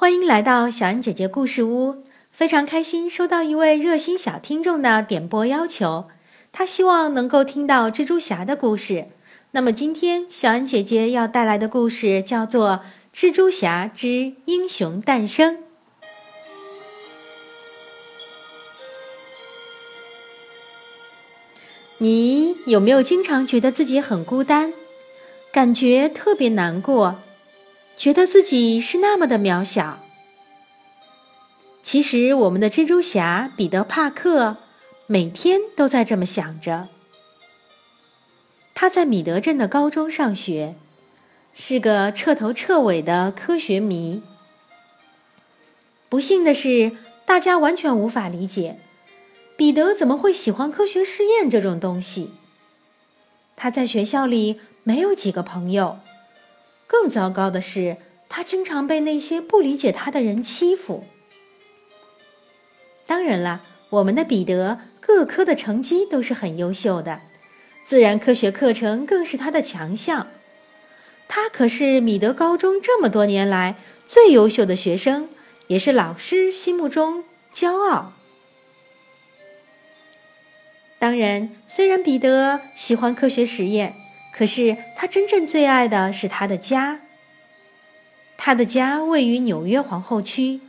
欢迎来到小恩姐姐故事屋，非常开心收到一位热心小听众的点播要求，他希望能够听到蜘蛛侠的故事。那么今天小恩姐姐要带来的故事叫做《蜘蛛侠之英雄诞生》。你有没有经常觉得自己很孤单，感觉特别难过？觉得自己是那么的渺小。其实，我们的蜘蛛侠彼得·帕克每天都在这么想着。他在米德镇的高中上学，是个彻头彻尾的科学迷。不幸的是，大家完全无法理解彼得怎么会喜欢科学试验这种东西。他在学校里没有几个朋友。更糟糕的是，他经常被那些不理解他的人欺负。当然了，我们的彼得各科的成绩都是很优秀的，自然科学课程更是他的强项。他可是米德高中这么多年来最优秀的学生，也是老师心目中骄傲。当然，虽然彼得喜欢科学实验。可是他真正最爱的是他的家。他的家位于纽约皇后区，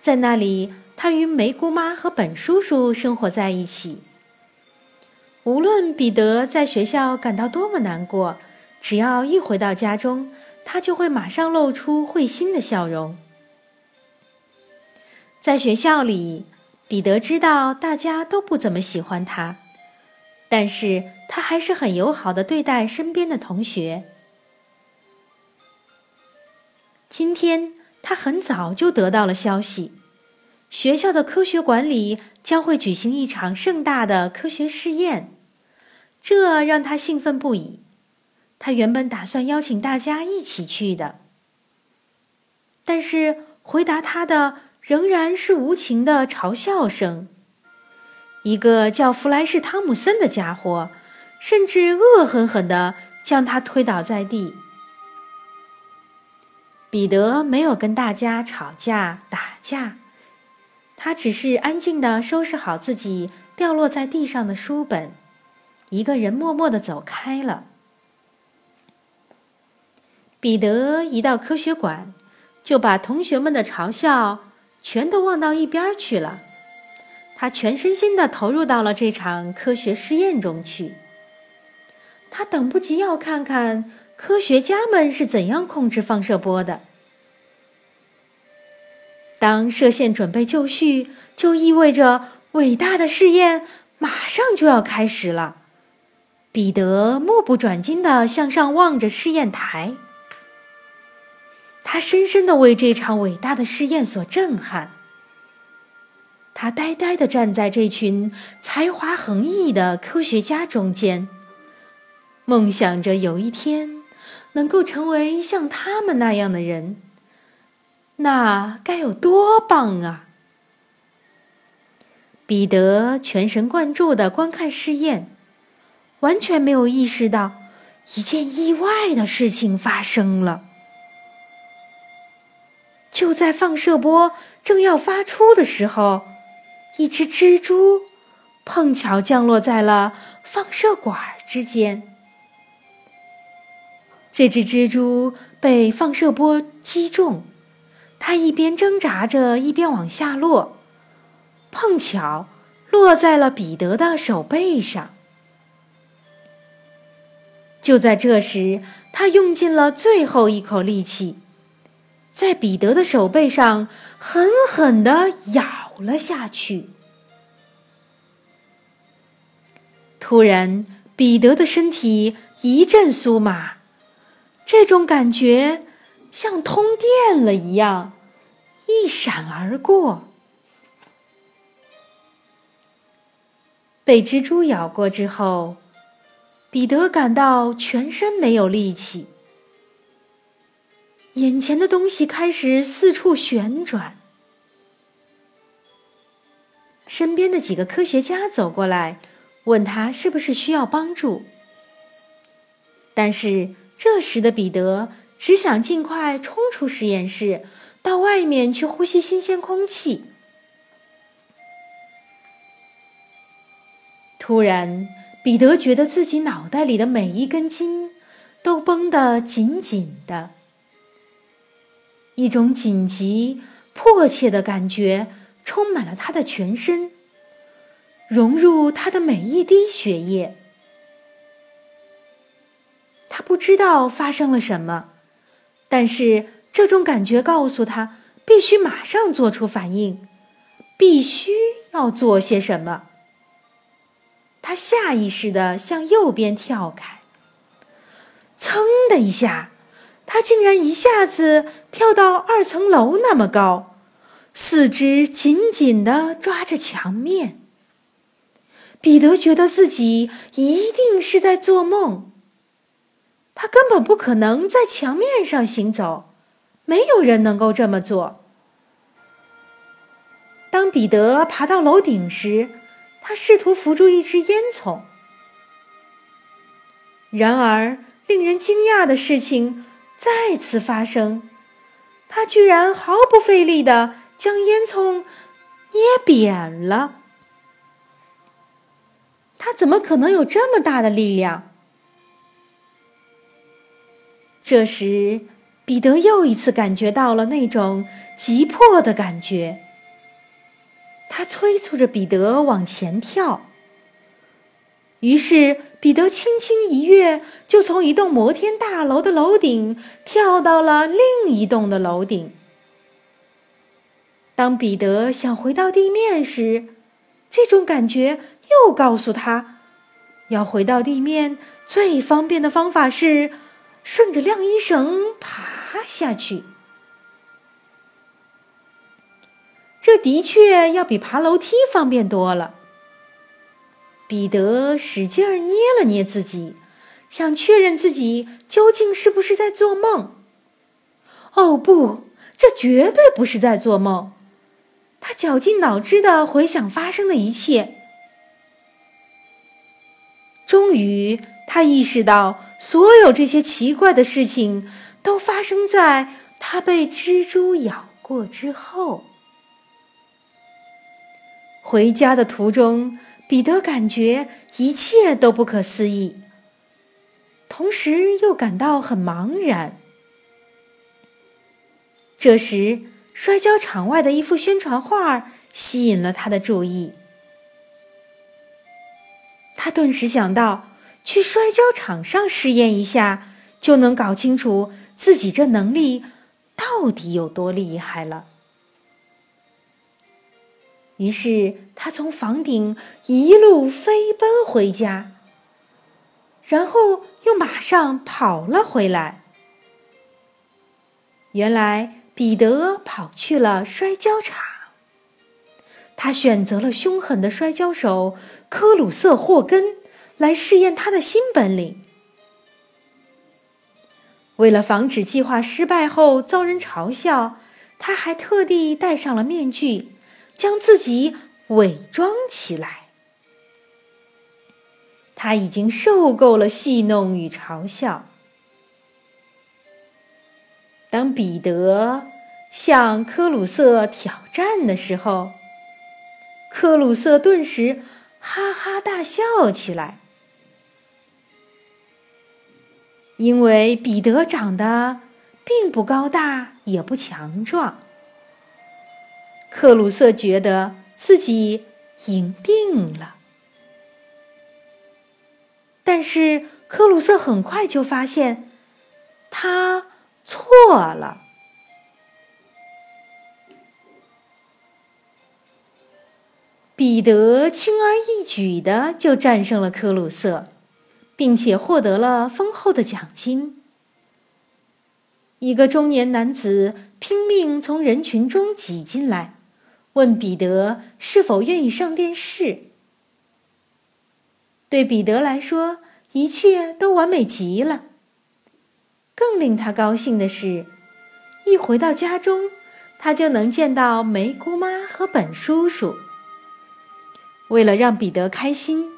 在那里，他与梅姑妈和本叔叔生活在一起。无论彼得在学校感到多么难过，只要一回到家中，他就会马上露出会心的笑容。在学校里，彼得知道大家都不怎么喜欢他。但是还是很友好的对待身边的同学。今天他很早就得到了消息，学校的科学馆里将会举行一场盛大的科学试验，这让他兴奋不已。他原本打算邀请大家一起去的，但是回答他的仍然是无情的嘲笑声。一个叫弗莱士·汤姆森的家伙，甚至恶狠狠地将他推倒在地。彼得没有跟大家吵架打架，他只是安静地收拾好自己掉落在地上的书本，一个人默默地走开了。彼得一到科学馆，就把同学们的嘲笑全都忘到一边去了。他全身心地投入到了这场科学试验中去。他等不及要看看科学家们是怎样控制放射波的。当射线准备就绪，就意味着伟大的试验马上就要开始了。彼得目不转睛地向上望着试验台，他深深地为这场伟大的试验所震撼。他呆呆地站在这群才华横溢的科学家中间，梦想着有一天能够成为像他们那样的人，那该有多棒啊！彼得全神贯注地观看试验，完全没有意识到一件意外的事情发生了。就在放射波正要发出的时候。一只蜘蛛碰巧降落在了放射管之间。这只蜘蛛被放射波击中，它一边挣扎着，一边往下落，碰巧落在了彼得的手背上。就在这时，他用尽了最后一口力气，在彼得的手背上狠狠地咬。咬了下去。突然，彼得的身体一阵酥麻，这种感觉像通电了一样，一闪而过。被蜘蛛咬过之后，彼得感到全身没有力气，眼前的东西开始四处旋转。身边的几个科学家走过来，问他是不是需要帮助。但是这时的彼得只想尽快冲出实验室，到外面去呼吸新鲜空气。突然，彼得觉得自己脑袋里的每一根筋都绷得紧紧的，一种紧急、迫切的感觉充满了他的全身，融入他的每一滴血液。他不知道发生了什么，但是这种感觉告诉他，必须马上做出反应，必须要做些什么。他下意识地向右边跳开，噌的一下，他竟然一下子跳到二层楼那么高，四肢紧紧地抓着墙面。彼得觉得自己一定是在做梦。不可能在墙面上行走，没有人能够这么做。当彼得爬到楼顶时，他试图扶住一只烟囱。然而，令人惊讶的事情再次发生，他居然毫不费力地将烟囱捏扁了。他怎么可能有这么大的力量？这时，彼得又一次感觉到了那种急迫的感觉。他催促着彼得往前跳。于是，彼得轻轻一跃，就从一栋摩天大楼的楼顶跳到了另一栋的楼顶。当彼得想回到地面时，这种感觉又告诉他，要回到地面最方便的方法是。顺着晾衣绳爬下去，这的确要比爬楼梯方便多了。彼得使劲儿捏了捏自己，想确认自己究竟是不是在做梦。哦，不，这绝对不是在做梦。他绞尽脑汁的回想发生的一切，终于，他意识到。所有这些奇怪的事情都发生在他被蜘蛛咬过之后。回家的途中，彼得感觉一切都不可思议，同时又感到很茫然。这时，摔跤场外的一幅宣传画吸引了他的注意，他顿时想到。去摔跤场上试验一下，就能搞清楚自己这能力到底有多厉害了。于是他从房顶一路飞奔回家，然后又马上跑了回来。原来彼得跑去了摔跤场，他选择了凶狠的摔跤手科鲁瑟·霍根。来试验他的新本领。为了防止计划失败后遭人嘲笑，他还特地戴上了面具，将自己伪装起来。他已经受够了戏弄与嘲笑。当彼得向科鲁瑟挑战的时候，克鲁瑟顿时哈哈大笑起来。因为彼得长得并不高大，也不强壮，克鲁瑟觉得自己赢定了。但是克鲁瑟很快就发现他错了。彼得轻而易举的就战胜了克鲁瑟。并且获得了丰厚的奖金。一个中年男子拼命从人群中挤进来，问彼得是否愿意上电视。对彼得来说，一切都完美极了。更令他高兴的是，一回到家中，他就能见到梅姑妈和本叔叔。为了让彼得开心。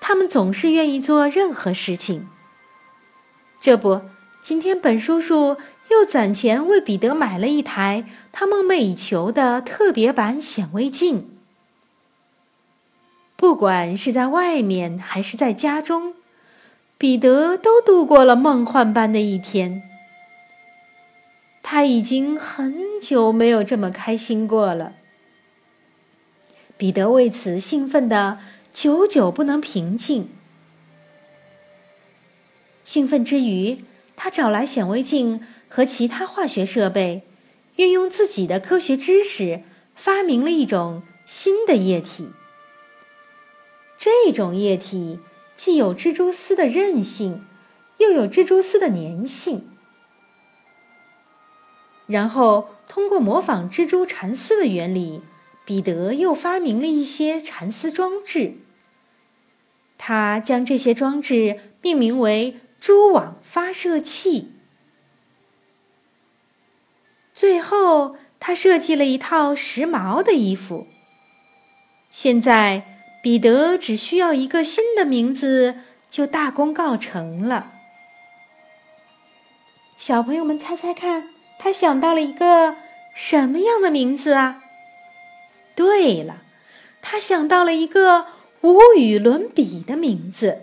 他们总是愿意做任何事情。这不，今天本叔叔又攒钱为彼得买了一台他梦寐以求的特别版显微镜。不管是在外面还是在家中，彼得都度过了梦幻般的一天。他已经很久没有这么开心过了。彼得为此兴奋的久久不能平静。兴奋之余，他找来显微镜和其他化学设备，运用自己的科学知识，发明了一种新的液体。这种液体既有蜘蛛丝的韧性，又有蜘蛛丝的粘性。然后，通过模仿蜘蛛蚕丝的原理，彼得又发明了一些蚕丝装置。他将这些装置命名为。蛛网发射器。最后，他设计了一套时髦的衣服。现在，彼得只需要一个新的名字，就大功告成了。小朋友们，猜猜看，他想到了一个什么样的名字啊？对了，他想到了一个无与伦比的名字，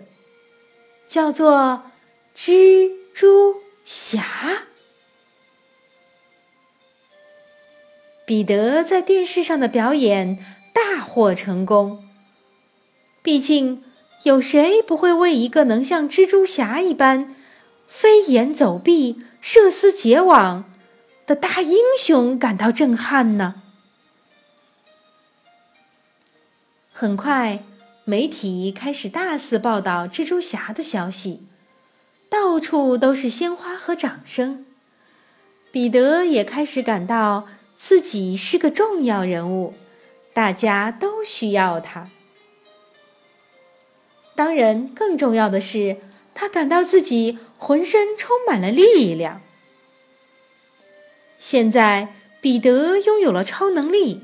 叫做。蜘蛛侠，彼得在电视上的表演大获成功。毕竟，有谁不会为一个能像蜘蛛侠一般飞檐走壁、射丝结网的大英雄感到震撼呢？很快，媒体开始大肆报道蜘蛛侠的消息。到处都是鲜花和掌声，彼得也开始感到自己是个重要人物，大家都需要他。当然，更重要的是，他感到自己浑身充满了力量。现在，彼得拥有了超能力，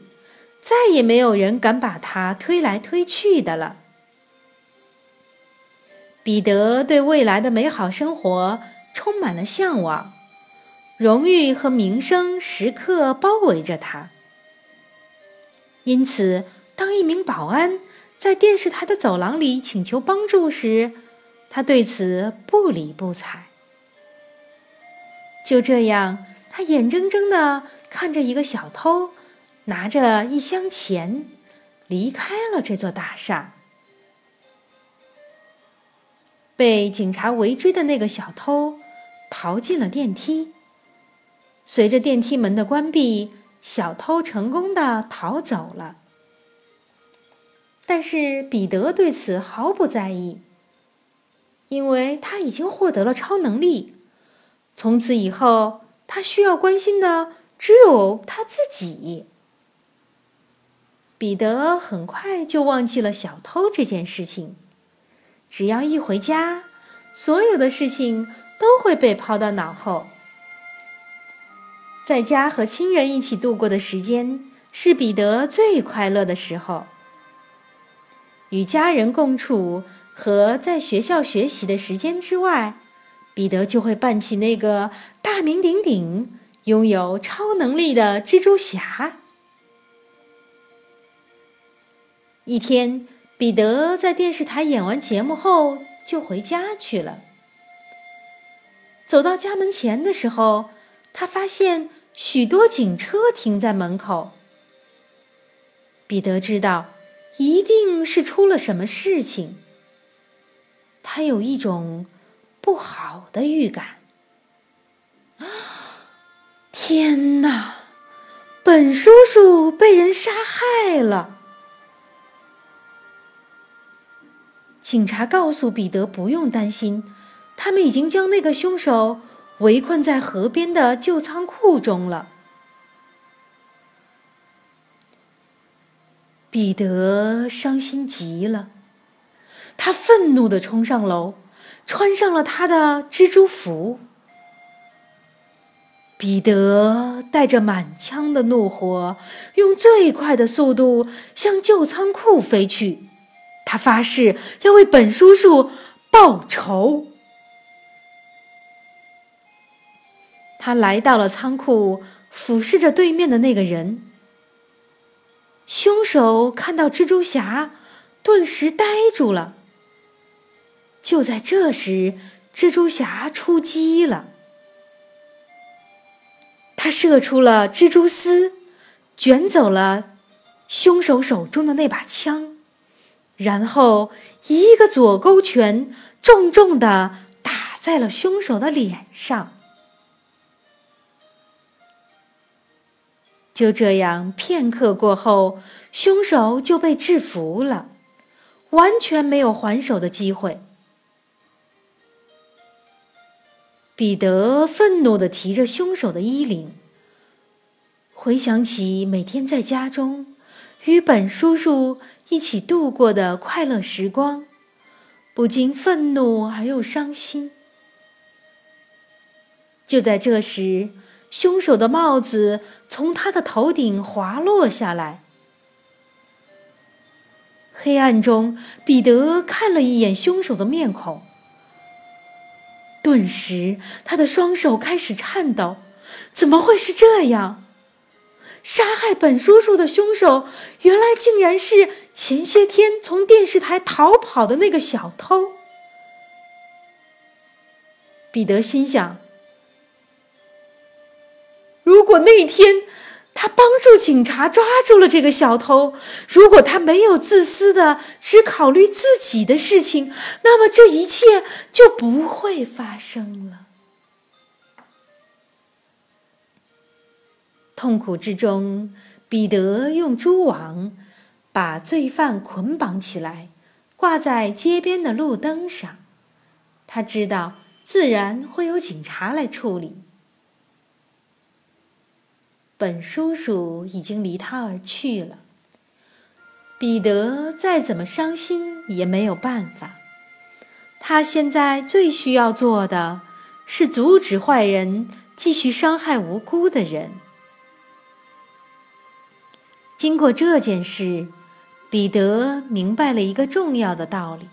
再也没有人敢把他推来推去的了。彼得对未来的美好生活充满了向往，荣誉和名声时刻包围着他。因此，当一名保安在电视台的走廊里请求帮助时，他对此不理不睬。就这样，他眼睁睁地看着一个小偷拿着一箱钱离开了这座大厦。被警察围追的那个小偷逃进了电梯。随着电梯门的关闭，小偷成功的逃走了。但是彼得对此毫不在意，因为他已经获得了超能力。从此以后，他需要关心的只有他自己。彼得很快就忘记了小偷这件事情。只要一回家，所有的事情都会被抛到脑后。在家和亲人一起度过的时间是彼得最快乐的时候。与家人共处和在学校学习的时间之外，彼得就会扮起那个大名鼎鼎、拥有超能力的蜘蛛侠。一天。彼得在电视台演完节目后就回家去了。走到家门前的时候，他发现许多警车停在门口。彼得知道，一定是出了什么事情。他有一种不好的预感。天哪！本叔叔被人杀害了。警察告诉彼得不用担心，他们已经将那个凶手围困在河边的旧仓库中了。彼得伤心极了，他愤怒地冲上楼，穿上了他的蜘蛛服。彼得带着满腔的怒火，用最快的速度向旧仓库飞去。他发誓要为本叔叔报仇。他来到了仓库，俯视着对面的那个人。凶手看到蜘蛛侠，顿时呆住了。就在这时，蜘蛛侠出击了。他射出了蜘蛛丝，卷走了凶手手中的那把枪，然后一个左勾拳重重的打在了凶手的脸上。就这样，片刻过后，凶手就被制服了，完全没有还手的机会。彼得愤怒地提着凶手的衣领，回想起每天在家中与本叔叔一起度过的快乐时光，不禁愤怒而又伤心。就在这时，凶手的帽子从他的头顶滑落下来。黑暗中，彼得看了一眼凶手的面孔，顿时他的双手开始颤抖。怎么会是这样？杀害本叔叔的凶手，原来竟然是前些天从电视台逃跑的那个小偷。彼得心想。如果那天他帮助警察抓住了这个小偷，如果他没有自私的只考虑自己的事情，那么这一切就不会发生了。痛苦之中，彼得用蛛网把罪犯捆绑起来，挂在街边的路灯上。他知道，自然会有警察来处理。本叔叔已经离他而去了，彼得再怎么伤心也没有办法。他现在最需要做的是阻止坏人继续伤害无辜的人。经过这件事，彼得明白了一个重要的道理：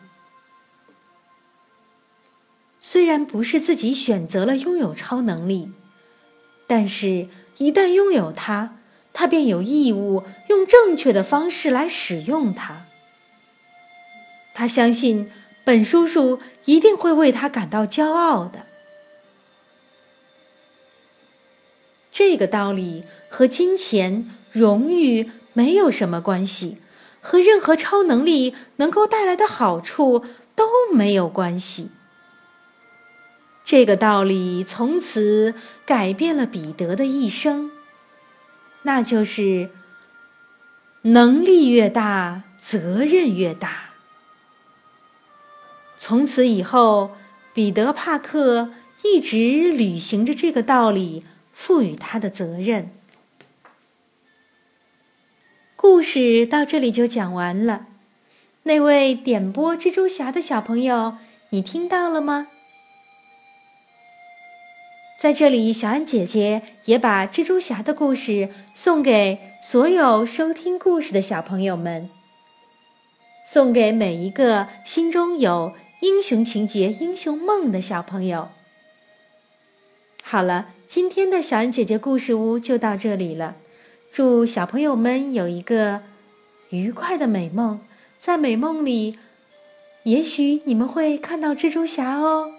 虽然不是自己选择了拥有超能力，但是。一旦拥有它，他便有义务用正确的方式来使用它。他相信本叔叔一定会为他感到骄傲的。这个道理和金钱、荣誉没有什么关系，和任何超能力能够带来的好处都没有关系。这个道理从此改变了彼得的一生，那就是能力越大，责任越大。从此以后，彼得·帕克一直履行着这个道理赋予他的责任。故事到这里就讲完了。那位点播蜘蛛侠的小朋友，你听到了吗？在这里，小安姐姐也把蜘蛛侠的故事送给所有收听故事的小朋友们，送给每一个心中有英雄情节、英雄梦的小朋友。好了，今天的小安姐姐故事屋就到这里了，祝小朋友们有一个愉快的美梦，在美梦里，也许你们会看到蜘蛛侠哦。